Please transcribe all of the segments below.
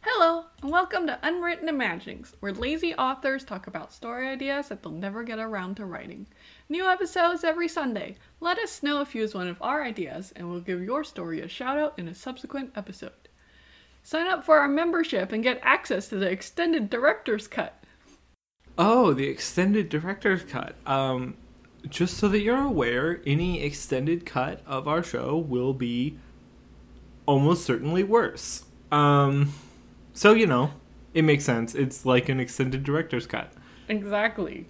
Hello, and welcome to Unwritten Imaginings, where lazy authors talk about story ideas that they'll never get around to writing. New episodes every Sunday. Let us know if you use one of our ideas, and we'll give your story a shout out in a subsequent episode. Sign up for our membership and get access to the extended director's cut. Oh, the extended director's cut. Um, just so that you're aware, any extended cut of our show will be almost certainly worse. Um, so you know, it makes sense. It's like an extended director's cut. Exactly.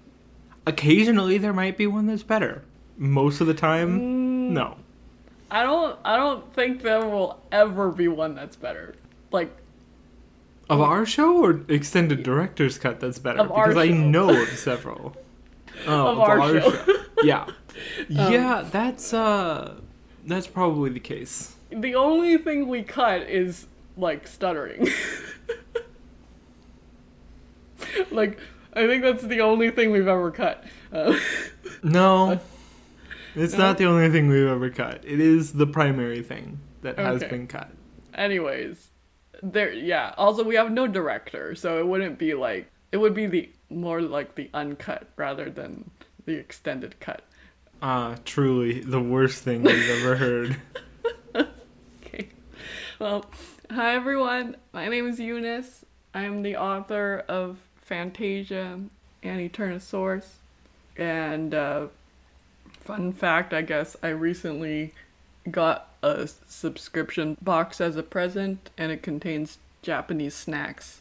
Occasionally, there might be one that's better. Most of the time, no. I don't I don't think there will ever be one that's better. Like Of our show or extended director's cut that's better? Of our because I know of several. Oh, Of our show. Um, Yeah. yeah, that's uh that's probably the case. the only thing we cut is like stuttering. like I think that's the only thing we've ever cut. Uh, No. It's No? not the only thing we've ever cut. It is the primary thing that has Okay. been cut. anyways, there yeah. Also, we have no director, so it wouldn't be like it would be the more like the uncut rather than the extended cut. Ah, truly the worst thing we've ever heard. Okay. Well, hi everyone. My name is Eunice. I'm the author of Fantasia and Eternosaurus. And uh, fun fact, I guess I recently got a subscription box as a present, and it contains Japanese snacks,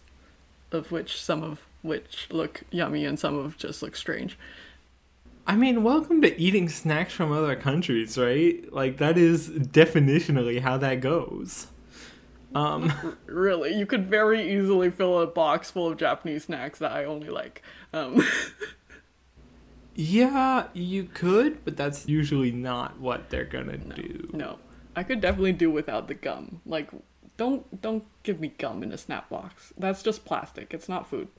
of which some of which look yummy and some of just look strange. I mean, welcome to eating snacks from other countries, right? Like that is definitionally how that goes. Um Really, you could very easily fill a box full of Japanese snacks that I only like. Um, Yeah, you could, but that's usually not what they're gonna do. No, I could definitely do without the gum. Like, don't don't give me gum in a snap box. That's just plastic. It's not food.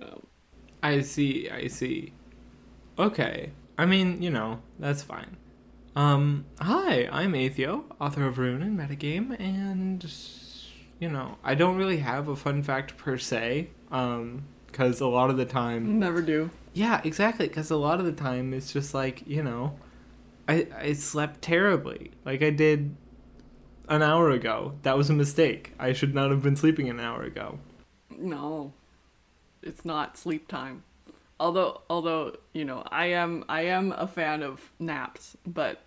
Um, I see, I see. Okay. I mean, you know, that's fine. Um, hi, I'm Atheo, author of Rune and Metagame, and you know, I don't really have a fun fact per se, um, because a lot of the time never do. Yeah, exactly. Because a lot of the time it's just like you know, I I slept terribly, like I did an hour ago. That was a mistake. I should not have been sleeping an hour ago. No, it's not sleep time. Although although you know I am I am a fan of naps, but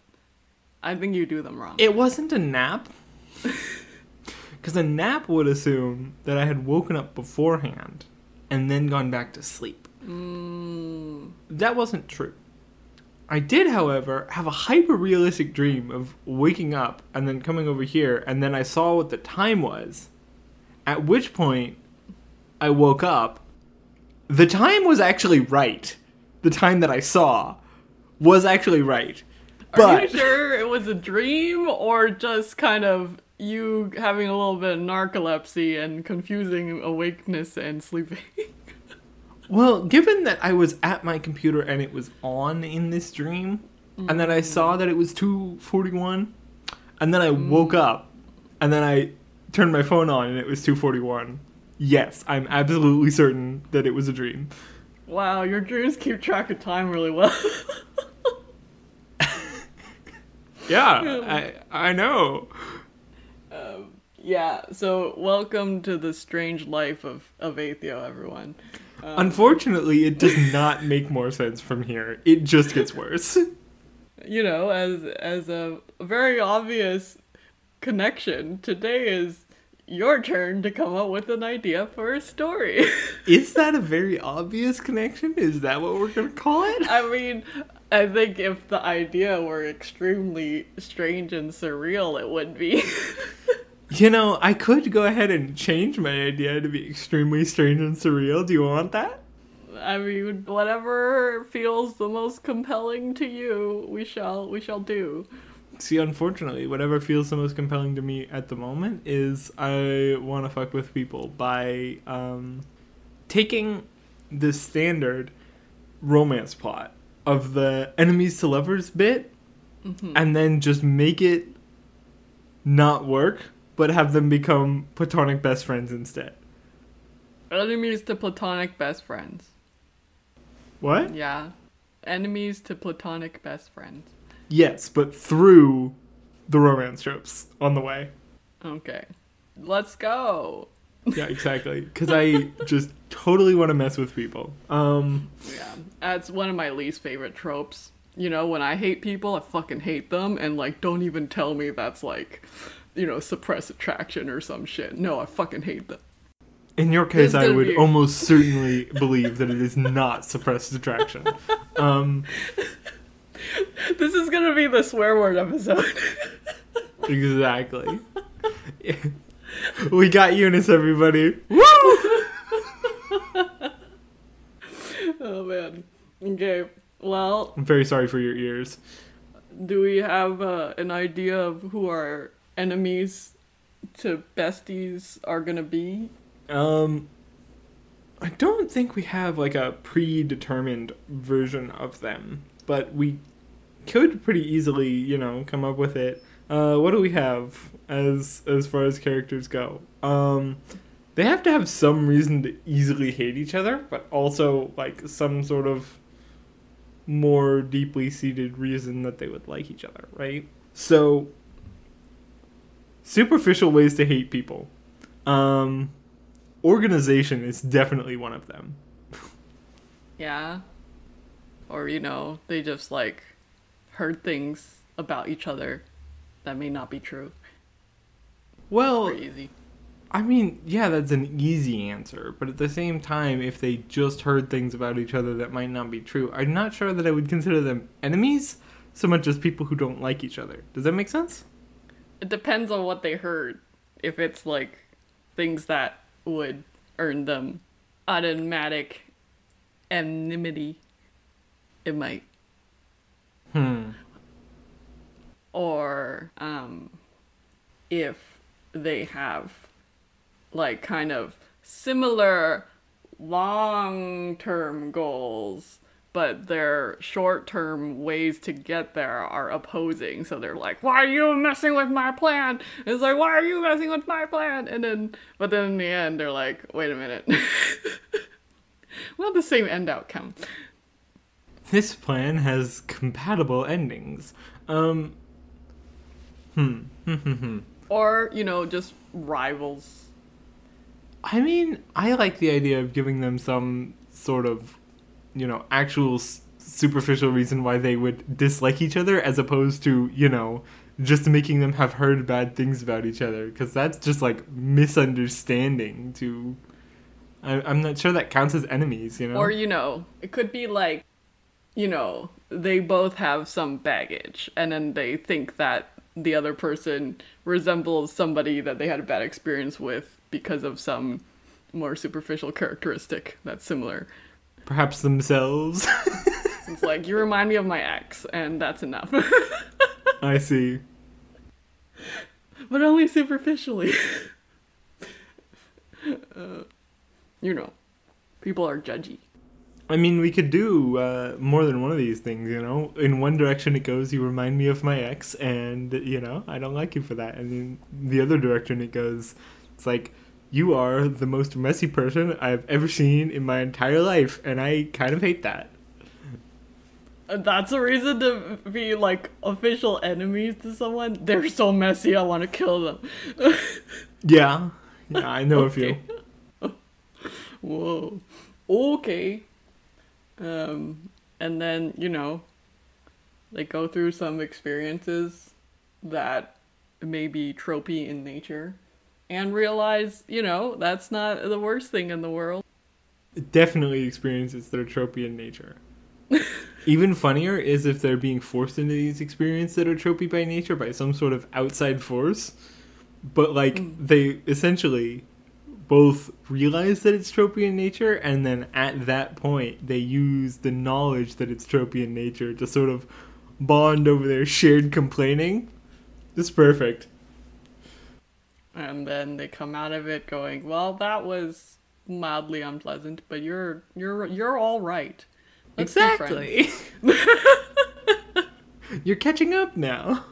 I think you do them wrong. It wasn't a nap. Because a nap would assume that I had woken up beforehand and then gone back to sleep. Mm, That wasn't true. I did, however, have a hyper realistic dream of waking up and then coming over here, and then I saw what the time was. At which point, I woke up. The time was actually right. The time that I saw was actually right. are But you sure it was a dream or just kind of you having a little bit of narcolepsy and confusing awakeness and sleeping? Well, given that I was at my computer and it was on in this dream, and then I mm. saw that it was 2:41, and then I mm. woke up, and then I turned my phone on and it was 2:41. Yes, I'm absolutely certain that it was a dream. Wow, your dreams keep track of time really well. Yeah, I I know. Yeah, so welcome to the strange life of, of Atheo, everyone. Um, Unfortunately, it does not make more sense from here. It just gets worse. you know, as as a very obvious connection, today is your turn to come up with an idea for a story. Is that a very obvious connection? Is that what we're gonna call it? I mean, I think if the idea were extremely strange and surreal, it would be. You know, I could go ahead and change my idea to be extremely strange and surreal. Do you want that? I mean, whatever feels the most compelling to you, we shall we shall do. See, unfortunately, whatever feels the most compelling to me at the moment is I want to fuck with people by um, taking the standard romance plot of the enemies to lovers bit Mhm. and then just make it not work, but have them become platonic best friends instead. Enemies to platonic best friends. What? Yeah. Enemies to platonic best friends. Yes, but through the romance tropes on the way. Okay. Let's go. Yeah, exactly. Because I just totally want to mess with people. Um, Yeah. That's one of my least favorite tropes. You know, when I hate people, I fucking hate them and like don't even tell me that's like, you know, suppress attraction or some shit. No, I fucking hate them. in your case, I would be- almost certainly believe that it is not suppressed attraction. Um, This is gonna be the swear word episode. exactly. we got Eunice, everybody. Woo! oh man. Okay. Well, I'm very sorry for your ears. do we have uh, an idea of who our enemies to besties are gonna be? Um, I don't think we have like a predetermined version of them, but we could pretty easily, you know, come up with it. Uh, what do we have as as far as characters go? Um, they have to have some reason to easily hate each other, but also like some sort of more deeply seated reason that they would like each other, right? So superficial ways to hate people. Um, organization is definitely one of them. Yeah. Or, you know, they just like heard things about each other that may not be true. Well, easy. I mean, yeah, that's an easy answer, but at the same time, if they just heard things about each other that might not be true, I'm not sure that I would consider them enemies so much as people who don't like each other. Does that make sense? It depends on what they heard. If it's like things that would earn them automatic anonymity, it might. Hmm. Or um, if they have like kind of similar long term goals, but their short term ways to get there are opposing. So they're like, why are you messing with my plan? And it's like, why are you messing with my plan? And then, but then in the end, they're like, wait a minute. we have the same end outcome. This plan has compatible endings. Um. Hmm. Hmm. Hmm. Hmm. Or, you know, just rivals. I mean, I like the idea of giving them some sort of, you know, actual s- superficial reason why they would dislike each other as opposed to, you know, just making them have heard bad things about each other. Because that's just like misunderstanding to. I, I'm not sure that counts as enemies, you know? Or, you know, it could be like, you know, they both have some baggage and then they think that the other person resembles somebody that they had a bad experience with because of some more superficial characteristic that's similar. Perhaps themselves. It's like, you remind me of my ex, and that's enough. I see. but only superficially. uh, you know, people are judgy. I mean, we could do uh, more than one of these things, you know. In one direction, it goes, "You remind me of my ex," and you know, I don't like you for that. And in the other direction, it goes, "It's like you are the most messy person I've ever seen in my entire life, and I kind of hate that." That's a reason to be like official enemies to someone. They're so messy, I want to kill them. Yeah, yeah, I know a few. Whoa. Okay. Um, and then, you know, they go through some experiences that may be tropey in nature and realize, you know, that's not the worst thing in the world. Definitely experiences that are tropey in nature. Even funnier is if they're being forced into these experiences that are tropey by nature by some sort of outside force. But like Mm. they essentially both realize that it's tropey in nature and then at that point they use the knowledge that it's tropey in nature to sort of bond over their shared complaining. It's perfect. And then they come out of it going, well, that was mildly unpleasant, but you're you're you're all right. Let's exactly. You're catching up now.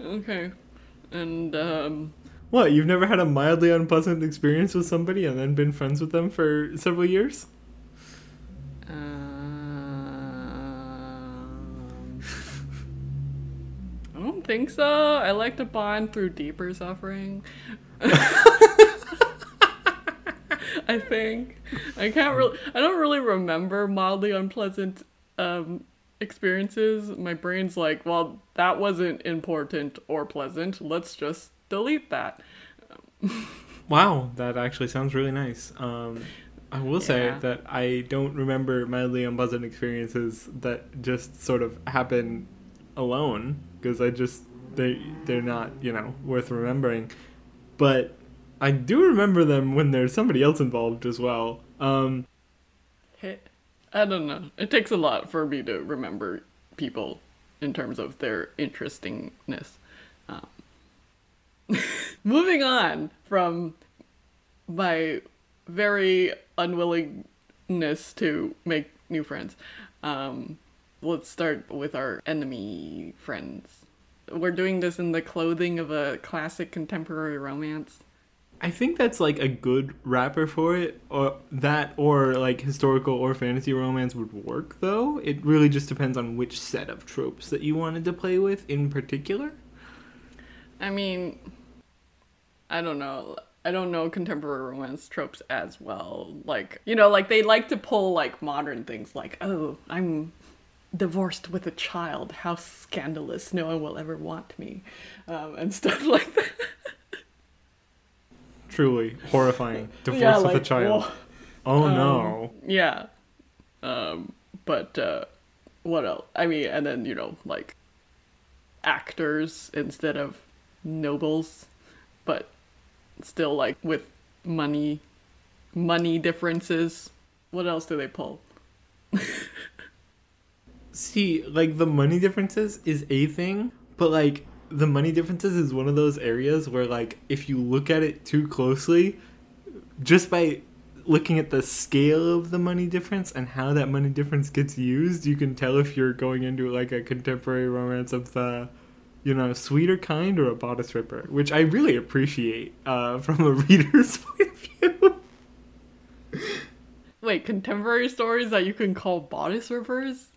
Okay. And um What? You've never had a mildly unpleasant experience with somebody and then been friends with them for several years? Think so. I like to bond through deeper suffering. I think I can't really. I don't really remember mildly unpleasant um, experiences. My brain's like, well, that wasn't important or pleasant. Let's just delete that. Wow, that actually sounds really nice. Um, I will say that I don't remember mildly unpleasant experiences that just sort of happen alone because I just they they're not you know worth remembering. But I do remember them when there's somebody else involved as well. Um, Hit. I don't know. It takes a lot for me to remember people in terms of their interestingness. Um, moving on from my very unwillingness to make new friends. Um, let's start with our enemy friends. We're doing this in the clothing of a classic contemporary romance. I think that's like a good wrapper for it, or that, or like historical or fantasy romance would work. Though it really just depends on which set of tropes that you wanted to play with in particular. I mean, I don't know. I don't know contemporary romance tropes as well. Like, you know, like they like to pull like modern things like, oh, I'm divorced with a child. How scandalous. No one will ever want me. Um, and stuff like that. Truly horrifying. Divorce Yeah, with a child. whoa. Oh Um, no. Yeah. Um, but uh, what else? I mean, and then, you know, like actors instead of nobles, but still like with money money differences. What else do they pull? See, like the money differences is a thing, but like the money differences is one of those areas where like if you look at it too closely, just by looking at the scale of the money difference and how that money difference gets used, you can tell if you're going into like a contemporary romance of the you know, sweeter kind or a bodice ripper, which I really appreciate uh, from a reader's point of view. Wait, contemporary stories that you can call bodice rippers?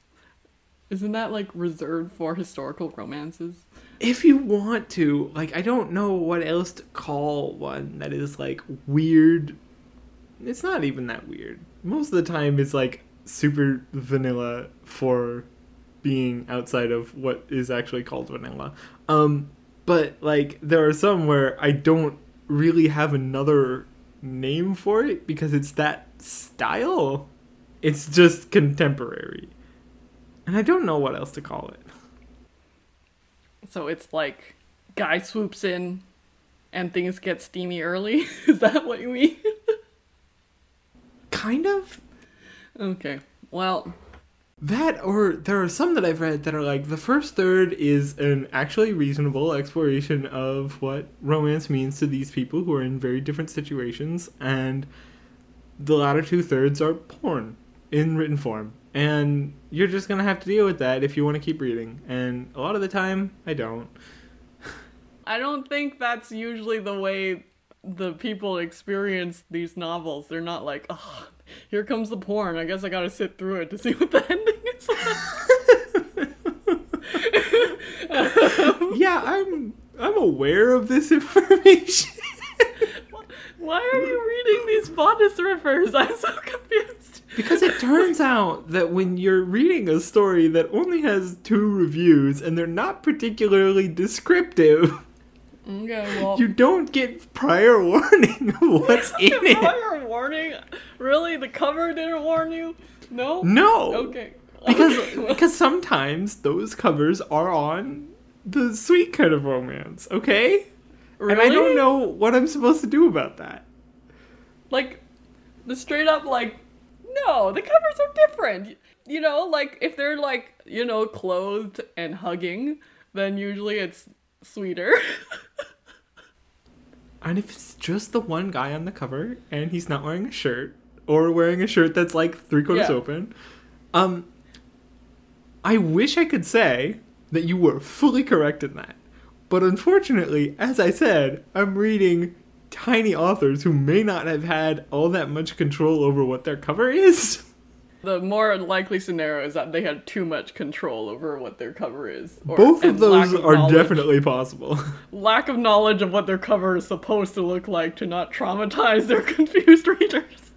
Isn't that like reserved for historical romances? if you want to, like, I don't know what else to call one that is like weird. It's not even that weird. Most of the time, it's like super vanilla for being outside of what is actually called vanilla. Um, but like, there are some where I don't really have another name for it because it's that style. It's just contemporary. And I don't know what else to call it. So it's like guy swoops in and things get steamy early. Is that what you mean? Kind of. okay. Well, That or there are some that I've read that are like the first third is an actually reasonable exploration of what romance means to these people who are in very different situations, and the latter two thirds are porn in written form. And you're just gonna have to deal with that if you want to keep reading. And a lot of the time, I don't. I don't think that's usually the way the people experience these novels. They're not like, oh, here comes the porn. I guess I gotta sit through it to see what the ending is like. yeah, I'm I'm aware of this information. Why are you reading these bodice rippers? I'm so confused. Because it turns out that when you're reading a story that only has two reviews and they're not particularly descriptive, Okay, well. you don't get prior warning of what's in it. Prior warning? Really? The cover didn't warn you? No? No. Okay. Because Okay, well- because sometimes those covers are on the sweet kind of romance, okay? Really? And I don't know what I'm supposed to do about that. Like, the straight up, like, no, the covers are different. You know, like, if they're, like, you know, clothed and hugging, then usually it's sweeter. And if it's just the one guy on the cover and he's not wearing a shirt or wearing a shirt that's like three quarters Yeah. open, um, I wish I could say that you were fully correct in that. But unfortunately, as I said, I'm reading tiny authors who may not have had all that much control over what their cover is. The more likely scenario is that they had too much control over what their cover is. or- Both of those lack are definitely possible. lack of knowledge of what their cover is supposed to look like to not traumatize their confused readers.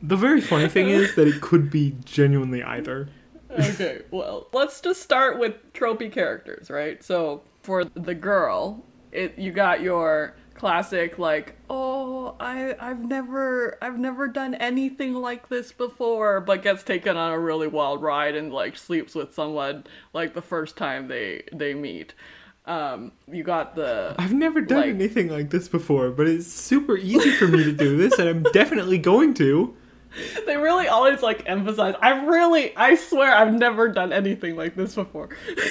the very funny thing is that it could be genuinely either. okay, well, let's just start with tropey characters, right? So for the girl, it you got your classic like, oh, I I've never I've never done anything like this before, but gets taken on a really wild ride and like sleeps with someone like the first time they they meet. Um, you got the I've never done Like- anything like this before, but it's super easy for me to do this, and I'm definitely going to. they really always like emphasize. I really I swear I've never done anything like this before.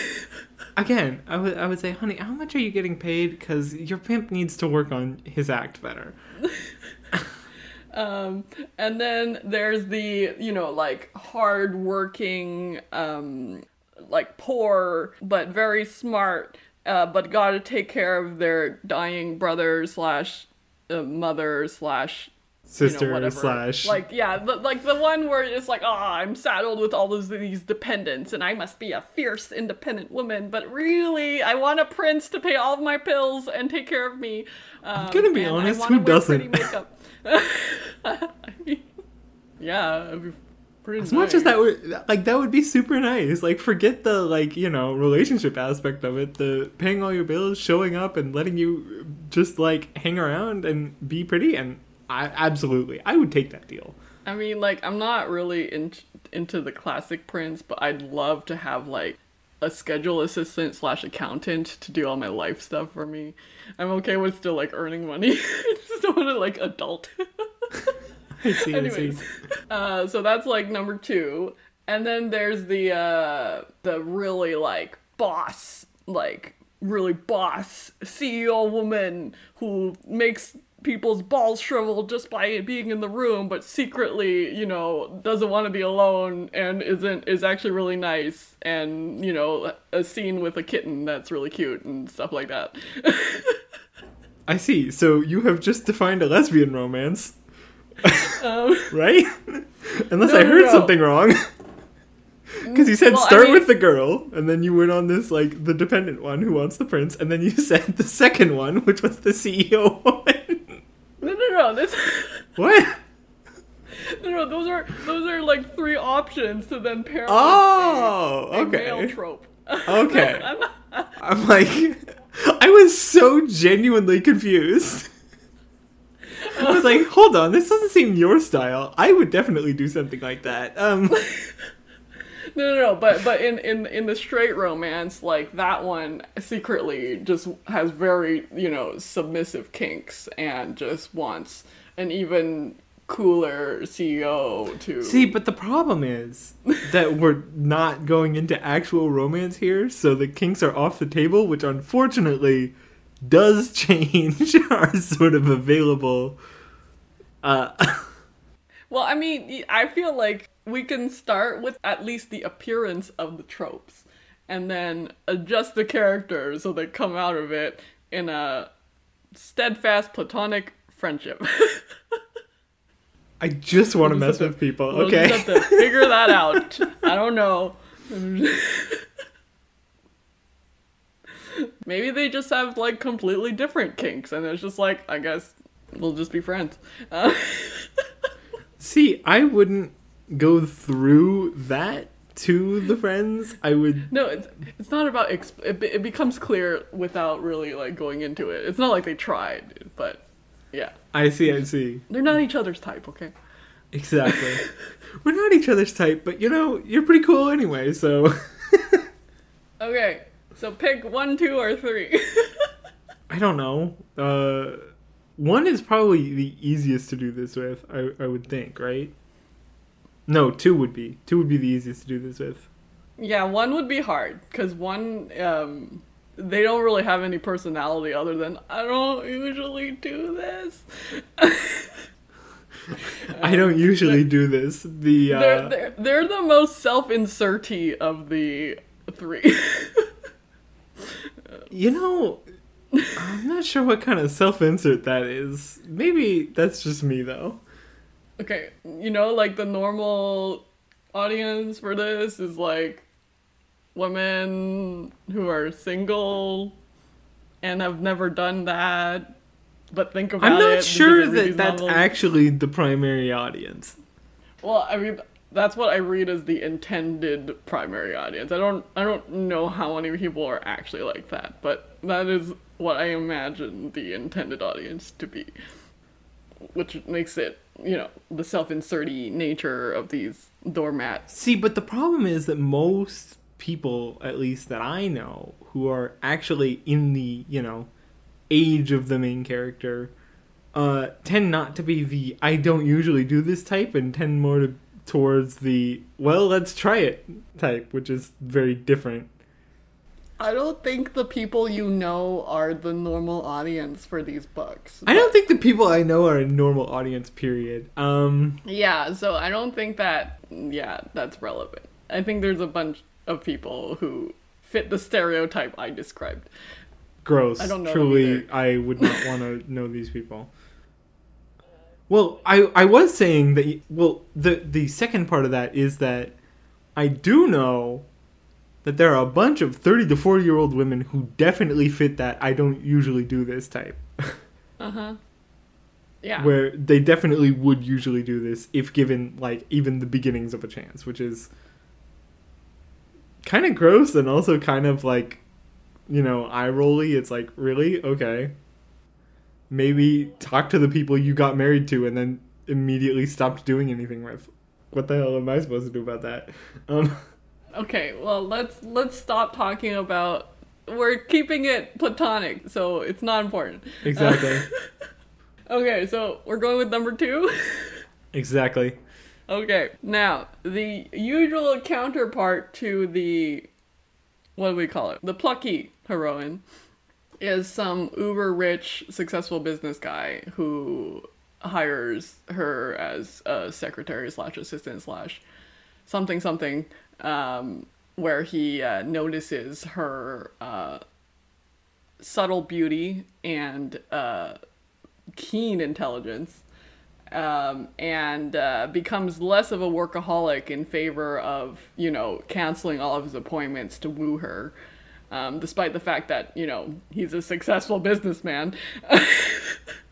Again, I would I would say, honey, how much are you getting paid? Because your pimp needs to work on his act better. Um, and then there's the, you know, like hard working, um, like poor, but very smart, uh, but gotta take care of their dying brother slash uh, mother slash you know, Sister slash like yeah the, like the one where it's like ah i'm saddled with all of these dependents and i must be a fierce independent woman but really i want a prince to pay all of my bills and take care of me um, i'm gonna be honest, who doesn't? I mean, yeah pretty as much as that would like that would be super nice. Like forget the like you know relationship aspect of it, the paying all your bills, showing up, and letting you just like hang around and be pretty. And I absolutely, I would take that deal. I mean, like, I'm not really in, into the classic prince, but I'd love to have, like, a schedule assistant slash accountant to do all my life stuff for me. I'm okay with still, like, earning money. I just don't want to, like, adult. I see, I Anyways, see. uh, so that's, like, number two. And then there's the, uh, the really, like, boss, like, really boss CEO woman who makes people's balls shrivel just by being in the room, but secretly, you know, doesn't want to be alone and isn't is actually really nice and, you know, a scene with a kitten that's really cute and stuff like that. I see. So you have just defined a lesbian romance, Um, right? Unless No, I heard no. something wrong. Because you said Well, I start mean- with the girl, and then you went on this like the dependent one who wants the prince, and then you said the second one, which was the CEO one. No, this what? no, no, those are those are like three options to then pair Oh, with a, a male okay. trope. Okay. I'm not- I'm like, I was so genuinely confused. I was like, hold on, this doesn't seem your style. I would definitely do something like that. Um, No, no, no, but but in in in the straight romance, like that one secretly just has very you know submissive kinks and just wants an even cooler CEO to see, but the problem is that we're not going into actual romance here, so the kinks are off the table, which unfortunately does change our sort of available. Uh, Well, I mean, I feel like we can start with at least the appearance of the tropes, and then adjust the characters so they come out of it in a steadfast platonic friendship. I just want to mess with people. We'll Okay. just have to figure that out. I don't know. Maybe they just have like completely different kinks, and it's just like I guess we'll just be friends. Uh, See, I wouldn't go through that to the friends. I would. no, it's it's not about exp- it, it becomes clear without really like going into it. It's not like they tried, but yeah, I see. I see. they're not each other's type. Okay. Exactly. We're not each other's type, but you know, you're pretty cool anyway. So Okay. So pick one, two, or three. I don't know. Uh, one is probably the easiest to do this with. I I would think, right? No, two would be. Two would be the easiest to do this with. Yeah, one would be hard because one, um, they don't really have any personality other than I don't usually do this. I don't usually do this. The uh, They're, they're, they're the most self-inserty of the three. you know, I'm not sure what kind of self-insert that is. Maybe that's just me though. Okay, you know, like the normal audience for this is like women who are single and have never done that, but think about it. I'm not because sure that that's novels. actually the primary audience. Well, I mean, that's what I read as the intended primary audience. I don't, I don't know how many people are actually like that, but that is what I imagine the intended audience to be, which makes it, you know, the self-inserty nature of these doormats. See, but the problem is that most people, at least that I know, who are actually in the, you know, age of the main character, uh, tend not to be the I don't usually do this type and tend more to, towards the well, let's try it type, which is very different. I don't think the people you know are the normal audience for these books. I don't think the people I know are a normal audience, period. Um, Yeah, so I don't think that yeah, that's relevant. I think there's a bunch of people who fit the stereotype I described. gross. I don't know Truly. I would not want to know these people. Well, I I was saying that. Well, the the second part of that is that I do know that there are a bunch of thirty to forty year old women who definitely fit that. I don't usually do this type. Uh-huh. Yeah. Where they definitely would usually do this if given like even the beginnings of a chance, which is kind of gross and also kind of like you know eye rolly. It's like really okay. Maybe talk to the people you got married to and then immediately stopped doing anything with. What the hell am I supposed to do about that? Um, Okay, well, let's let's stop talking about we're keeping it platonic, so it's not important. exactly, Okay, so we're going with number 2. exactly. Okay, now the usual counterpart to the what do we call it? The plucky heroine is some uber rich, successful business guy who hires her as a secretary slash assistant slash something something, um, where he uh, notices her uh, subtle beauty and uh, keen intelligence um, and uh, becomes less of a workaholic in favor of you know canceling all of his appointments to woo her um, despite the fact that you know he's a successful businessman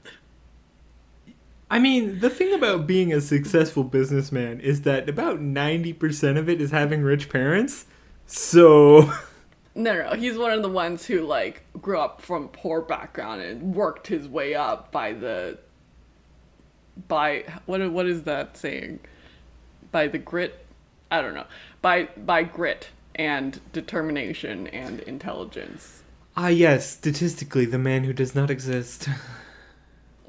I mean, the thing about being a successful businessman is that about 90% of it is having rich parents. So, no no. He's one of the ones who like grew up from poor background and worked his way up by the by what what is that saying? By the grit? I don't know. By by grit and determination and intelligence. Ah, yes, statistically, the man who does not exist.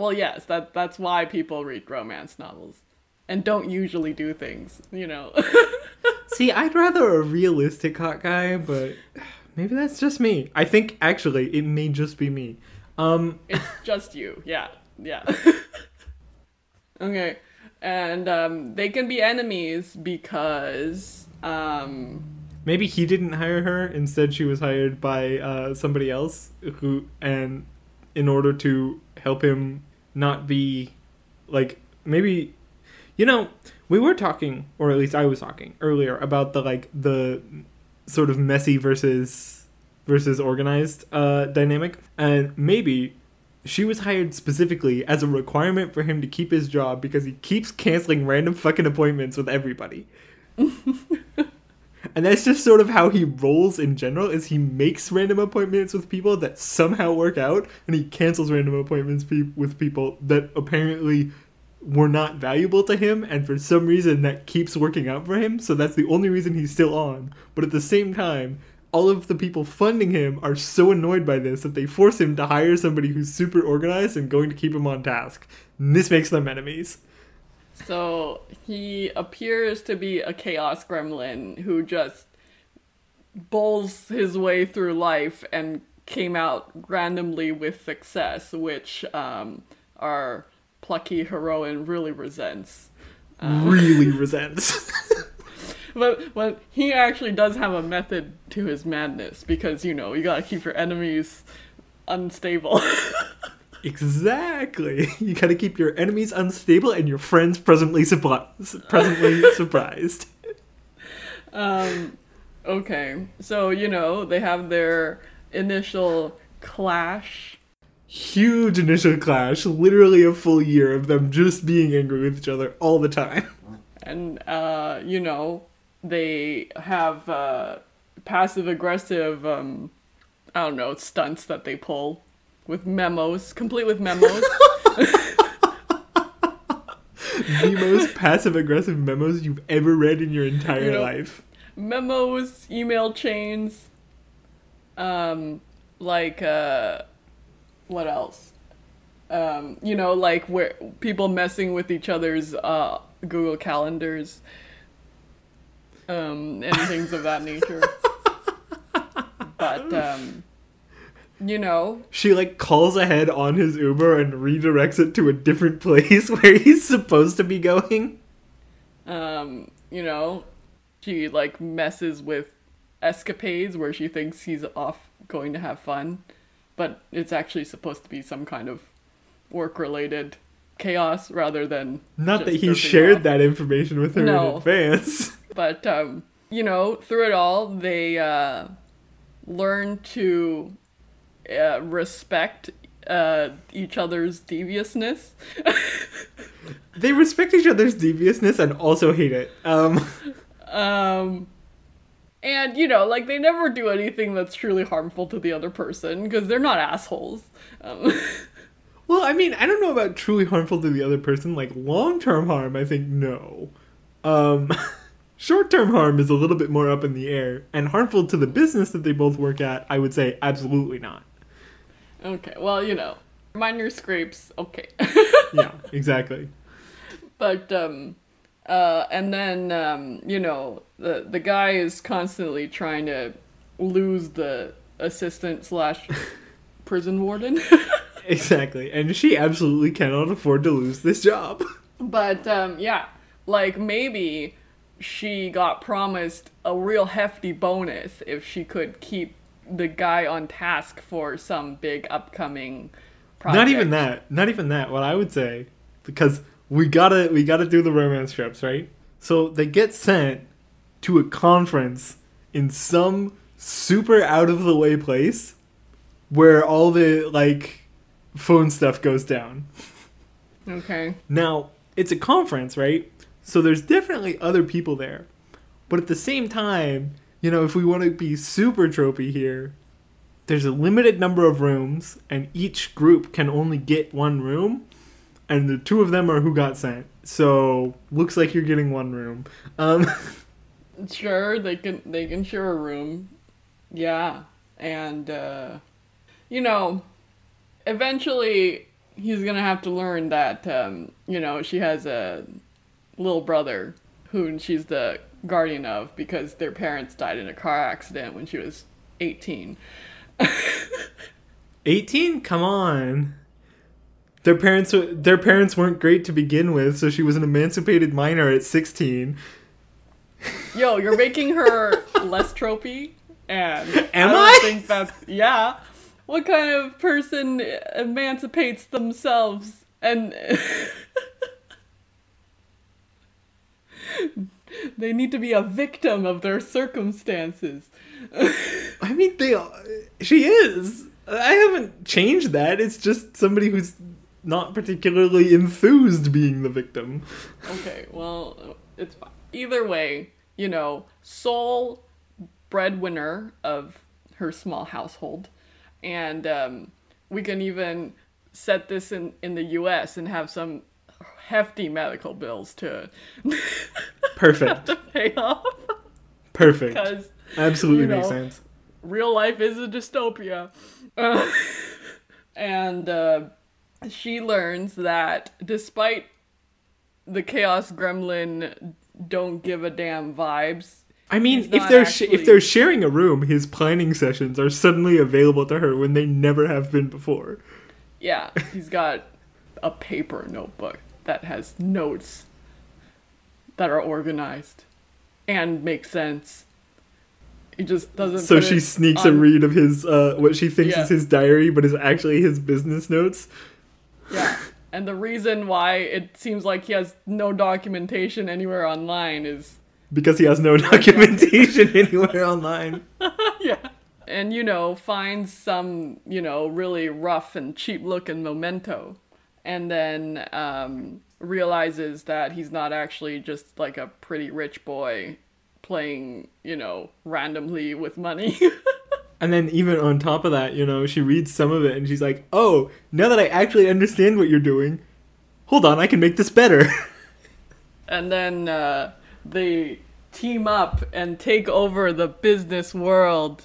Well, yes, that that's why people read romance novels and don't usually do things, you know. See, I'd rather a realistic hot guy, but maybe that's just me. I think actually it may just be me. Um, it's just you. Yeah. Yeah. okay. And um, they can be enemies because um, maybe he didn't hire her. Instead, she was hired by uh, somebody else who, and in order to help him not be like maybe, you know, we were talking, or at least I was talking earlier about the like the sort of messy versus versus organized uh, dynamic, and maybe she was hired specifically as a requirement for him to keep his job because he keeps canceling random fucking appointments with everybody. and that's just sort of how he rolls in general is he makes random appointments with people that somehow work out and he cancels random appointments pe- with people that apparently were not valuable to him and for some reason that keeps working out for him so that's the only reason he's still on but at the same time all of the people funding him are so annoyed by this that they force him to hire somebody who's super organized and going to keep him on task. And this makes them enemies. So he appears to be a chaos gremlin who just bowls his way through life and came out randomly with success, which um, our plucky heroine really resents. really resents. But but he actually does have a method to his madness because you know you gotta keep your enemies unstable. exactly. You gotta keep your enemies unstable and your friends presently surprised. Presently surprised. um, okay, so you know they have their initial clash. Huge initial clash, literally a full year of them just being angry with each other all the time. and uh, you know they have uh, passive aggressive um, I don't know stunts that they pull with memos, complete with memos. the most passive aggressive memos you've ever read in your entire You know- life. memos, email chains, um, like uh, what else? Um, you know, like where people messing with each other's uh, Google calendars, um, and things of that nature. But um, you know, She like calls ahead on his Uber and redirects it to a different place where he's supposed to be going. um, you know, she like messes with escapades where she thinks he's off going to have fun, but it's actually supposed to be some kind of work-related chaos rather than Not that he shared off. that information with her No. in advance. But um, you know, through it all, they uh, learn to uh, respect uh, each other's deviousness. They respect each other's deviousness and also hate it. Um, Um, and you know, like they never do anything that's truly harmful to the other person because they're not assholes. Um, well, I mean, I don't know about truly harmful to the other person. Like long term harm, I think no. Um, short term harm is a little bit more up in the air, and harmful to the business that they both work at, I would say absolutely not. Okay, well, you know, minor scrapes, okay. Yeah, exactly. but um, uh, and then um, you know, the the guy is constantly trying to lose the assistant slash prison warden. Exactly. And she absolutely cannot afford to lose this job. But um, yeah, like maybe she got promised a real hefty bonus if she could keep the guy on task for some big upcoming project. Not even that. Not even that. What I would say, because we gotta we gotta do the romance strips, right? So they get sent to a conference in some super out of the way place where all the like phone stuff goes down. Okay. Now, it's a conference, right? So there's definitely other people there. But at the same time, you know, if we want to be super tropey here, there's a limited number of rooms, and each group can only get one room, and the two of them are who got sent. So looks like you're getting one room. Um, Sure, they can they can share a room. Yeah. And uh you know, eventually he's to have to learn that um, you know, she has a little brother who she's the guardian of because their parents died in a car accident when she was 18. 18? Come on. Their parents their parents weren't great to begin with, so she was an emancipated minor at 16. Yo, you're making her less tropey and Am I? I? Think that's yeah. What kind of person emancipates themselves and they need to be a victim of their circumstances. I mean, they. She is. I haven't changed that. It's just somebody who's not particularly enthused being the victim. Okay, well, it's fine. Either way, you know, sole breadwinner of her small household, and um, we can even set this in in the U.S. and have some hefty medical bills to Perfect. to pay off Perfect. because Absolutely you makes know, sense. real life is a dystopia. Uh, and uh, she learns that despite the Chaos Gremlin don't give a damn vibes, I mean, if they're sh- if they're sharing a room, his planning sessions are suddenly available to her when they never have been before. Yeah, he's got a paper notebook that has notes that are organized and make sense. He just doesn't. So she sneaks a read of his uh, what she thinks Yeah. is his diary, but is actually his business notes. Yeah, and the reason why it seems like he has no documentation anywhere online is Because he has no documentation anywhere online. yeah. And you know, finds some, you know, really rough and cheap looking memento. And then um, realizes that he's not actually just like a pretty rich boy playing, you know, randomly with money. And then even on top of that, you know, she reads some of it and she's like, "Oh, now that I actually understand what you're doing, hold on, I can make this better." and then uh, they team up and take over the business world.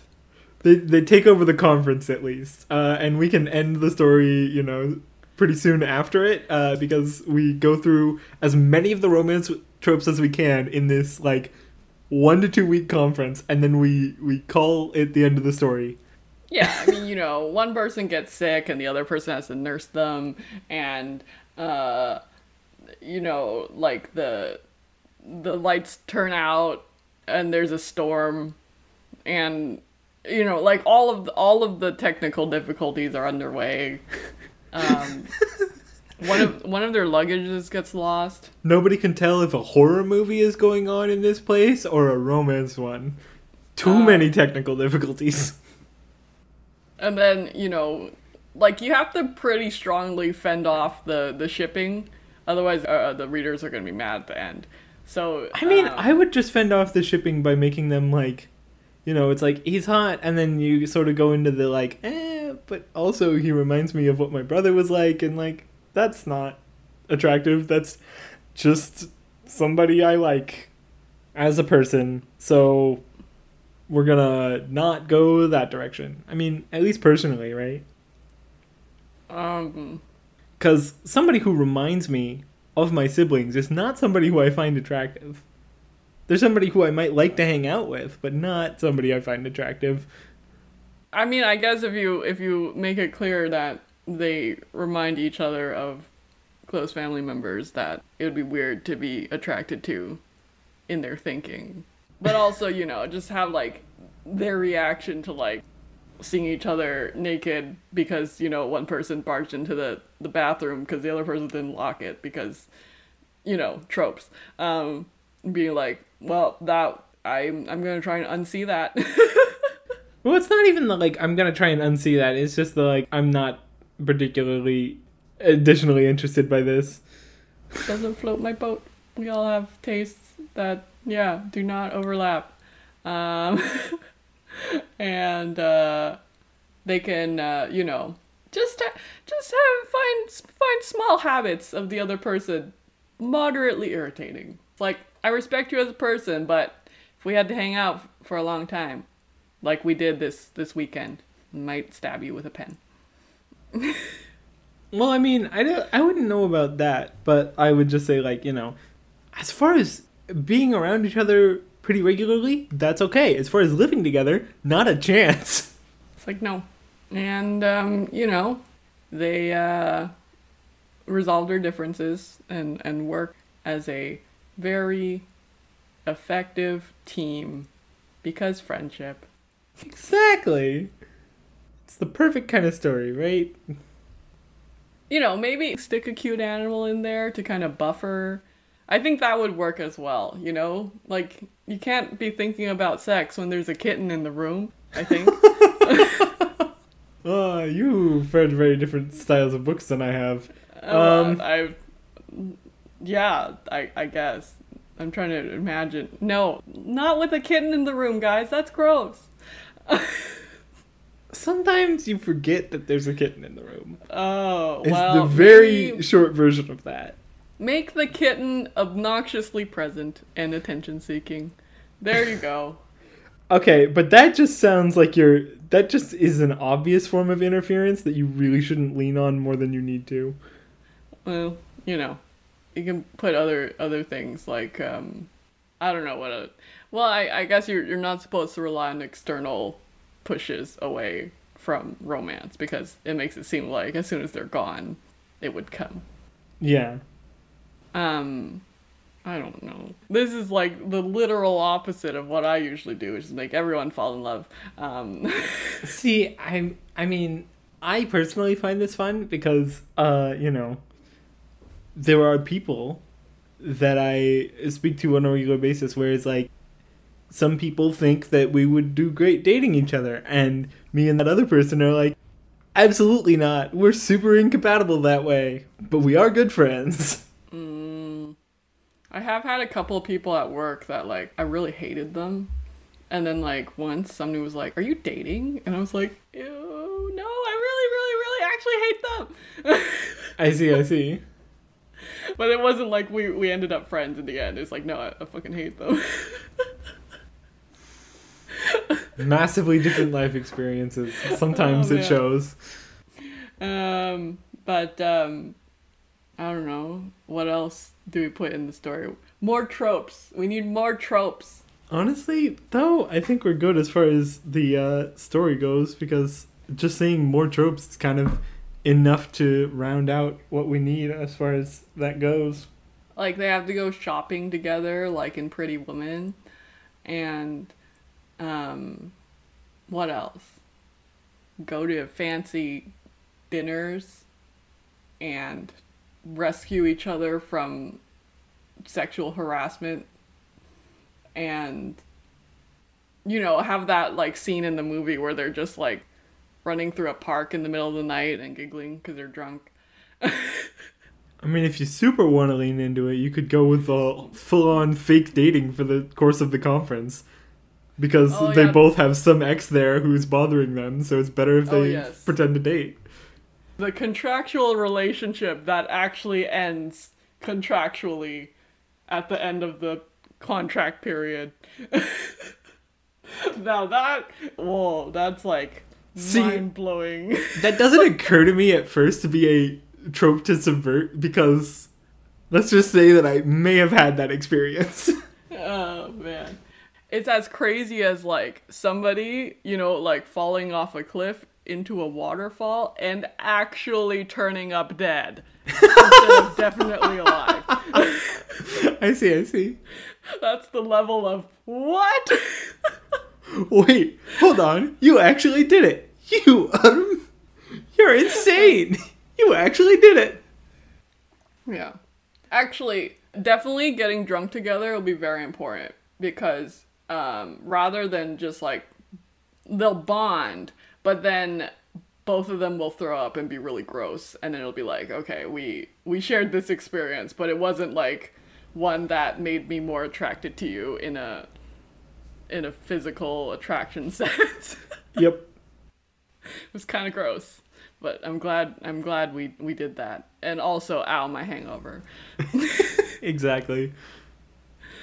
they they take over the conference at least, uh, and we can end the story, you know, pretty soon after it, uh, because we go through as many of the romance tropes as we can in this like one to two week conference, and then we we call it the end of the story. Yeah, I mean, you know, one person gets sick and the other person has to nurse them, and uh, you know, like the the lights turn out and there's a storm, and you know, like all of the, all of the technical difficulties are underway. Um, one of one of their luggages gets lost. Nobody can tell if a horror movie is going on in this place or a romance one. Too Uh, many technical difficulties. And then, you know, like you have to pretty strongly fend off the the shipping, otherwise uh, the readers are going to be mad at the end. So I mean, um, I would just fend off the shipping by making them like, you know, it's like he's hot, and then you sort of go into the like, eh, but also he reminds me of what my brother was like, and like that's not attractive. That's just somebody I like as a person. So we're gonna not go that direction. I mean, at least personally, right? um Because somebody who reminds me of my siblings is not somebody who I find attractive. They're somebody who I might like to hang out with, but not somebody I find attractive. I mean, I guess if you if you make it clear that they remind each other of close family members that it would be weird to be attracted to in their thinking. But also, you know, just have like their reaction to like seeing each other naked because, you know, one person barged into the the bathroom because the other person didn't lock it because you know, tropes. Um being like, well, that I'm I'm to try and unsee that. Well, it's not even the like I'm gonna try and unsee that. It's just the like I'm not particularly additionally interested by this. doesn't float my boat. We all have tastes that, yeah, do not overlap. Um, and uh, they can, uh, you know, just ha- just have find find small habits of the other person moderately irritating. Like I respect you as a person, but if we had to hang out for a long time, like we did this this weekend, might stab you with a pen. Well, I mean, I don't, I wouldn't know about that, but I would just say like you know, as far as being around each other pretty regularly, that's okay. As far as living together, not a chance. It's like no. And um, you know, they uh resolve their differences and and work as a very effective team because friendship. Exactly. It's the perfect kind of story, right? You know, maybe stick a cute animal in there to kind of buffer. I think that would work as well, you know? Like you can't be thinking about sex when there's a kitten in the room, I think. Oh, you've read very different styles of books than I have. Um, I, yeah, I, I guess. I'm trying to imagine. No, not with a kitten in the room, guys. That's gross. Sometimes you forget that there's a kitten in the room. Oh, It's well. the very maybe short version of that. make the kitten obnoxiously present and attention seeking. There you go. Okay, but that just sounds like you're. That just is an obvious form of interference that you really shouldn't lean on more than you need to. well, you know, you can put other other things like um, I don't know what a. Well, I, I guess you're you're not supposed to rely on external pushes away from romance because it makes it seem like as soon as they're gone, it would come. Yeah. Um, I don't know. This is like the literal opposite of what I usually do, which is make everyone fall in love. Um, See, I I mean, I personally find this fun because uh, you know, there are people that I speak to on a regular basis where it's like some people think that we would do great dating each other and me and that other person are like absolutely not. We're super incompatible that way, but we are good friends. mm, I have had a couple of people at work that like I really hated them. And then like once somebody was like, "Are you dating?" And I was like, "Ew, no, I really, really, really actually hate them." I see, I see. But it wasn't like we we ended up friends in the end. It's like, no, I, I fucking hate them. Massively different life experiences. Sometimes Oh, it shows. um, but um, I don't know what else do we put in the story. More tropes. We need more tropes. Honestly, though, I think we're good as far as the uh, story goes because just seeing more tropes is kind of enough to round out what we need as far as that goes. Like they have to go shopping together, like in Pretty Woman, and um, what else? Go to fancy dinners and rescue each other from sexual harassment and you know have that like scene in the movie where they're just like running through a park in the middle of the night and giggling because they're drunk I mean, if you super want to lean into it, you could go with a full on fake dating for the course of the conference. Because Oh, they yeah. both have some ex there who's bothering them, so it's better if oh, they Oh, yes. pretend to date. the contractual relationship that actually ends contractually at the end of the contract period. now that whoa, that's like See- mind blowing. That doesn't occur to me at first to be a trope to subvert because let's just say that I may have had that experience. oh man. It's as crazy as like somebody, you know, like falling off a cliff into a waterfall and actually turning up dead instead of definitely alive. I see, I see. That's the level of what? Wait, hold on. You actually did it. You, um, you're insane. You actually did it. yeah. Actually, definitely getting drunk together will be very important because um, rather than just like they'll bond, but then both of them will throw up and be really gross, and then it'll be like, okay, we we shared this experience, but it wasn't like one that made me more attracted to you in a in a physical attraction sense. Yep. it was kind of gross but i'm glad i'm glad we we did that and also ow my hangover Exactly.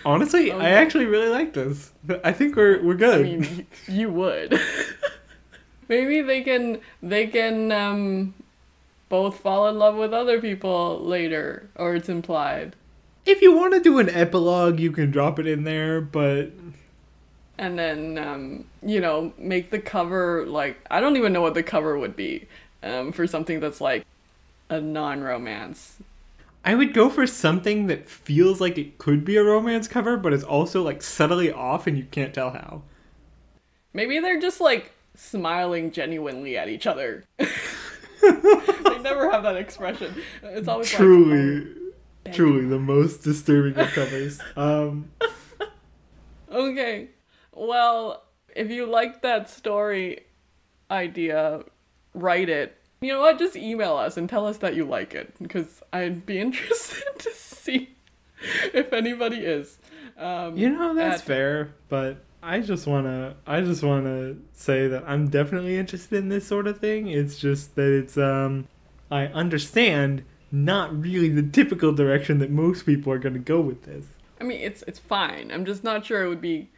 Honestly, I actually really like this. I think we're we're good. i mean you would maybe they can they can um both fall in love with other people later or it's implied if you want to do an epilogue, you can drop it in there, but and then um you know make the cover like i don't even know what the cover would be um for something that's like a non-romance I would go for something that feels like it could be a romance cover, but it's also like subtly off and you can't tell how. Maybe they're just like smiling genuinely at each other. they never have that expression. It's always truly, like, truly the most disturbing of covers. Um, oh, okay. Well, if you like that story idea, write it. You know what? Just email us and tell us that you like it because I'd be interested to see if anybody is. Um, you know that's at- fair, but I just wanna, I just wanna say that I'm definitely interested in this sort of thing. It's just that it's, um, I understand not really the typical direction that most people are gonna go with this. I mean, it's it's fine. I'm just not sure it would be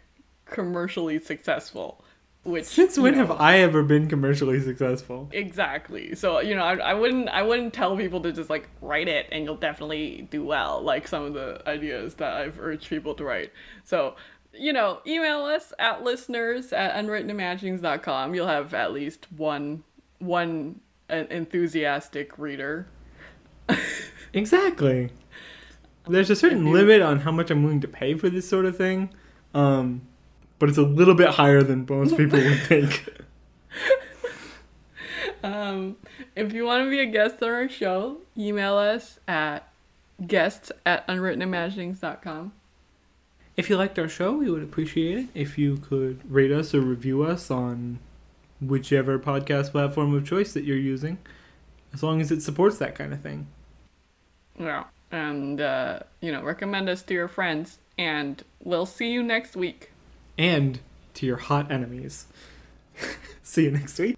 commercially successful. which Since when know, have I ever been commercially successful? Exactly. So you know, I, I wouldn't I wouldn't tell people to just like write it and you'll definitely do well. Like some of the ideas that I've urged people to write. So you know, email us at listeners at unwrittenimaginings.com. You'll have at least one one uh, enthusiastic reader. Exactly. There's a certain limit on how much I'm willing to pay for this sort of thing, um, but it's a little bit higher than most people would think. Um, if you want to be a guest on our show, email us at guests at unwrittenimaginings.com. If you liked our show, we would appreciate it if you could rate us or review us on whichever podcast platform of choice that you're using, as long as it supports that kind of thing. Yeah. And, uh, you know, recommend us to your friends. And we'll see you next week. And to your hot enemies. See you next week.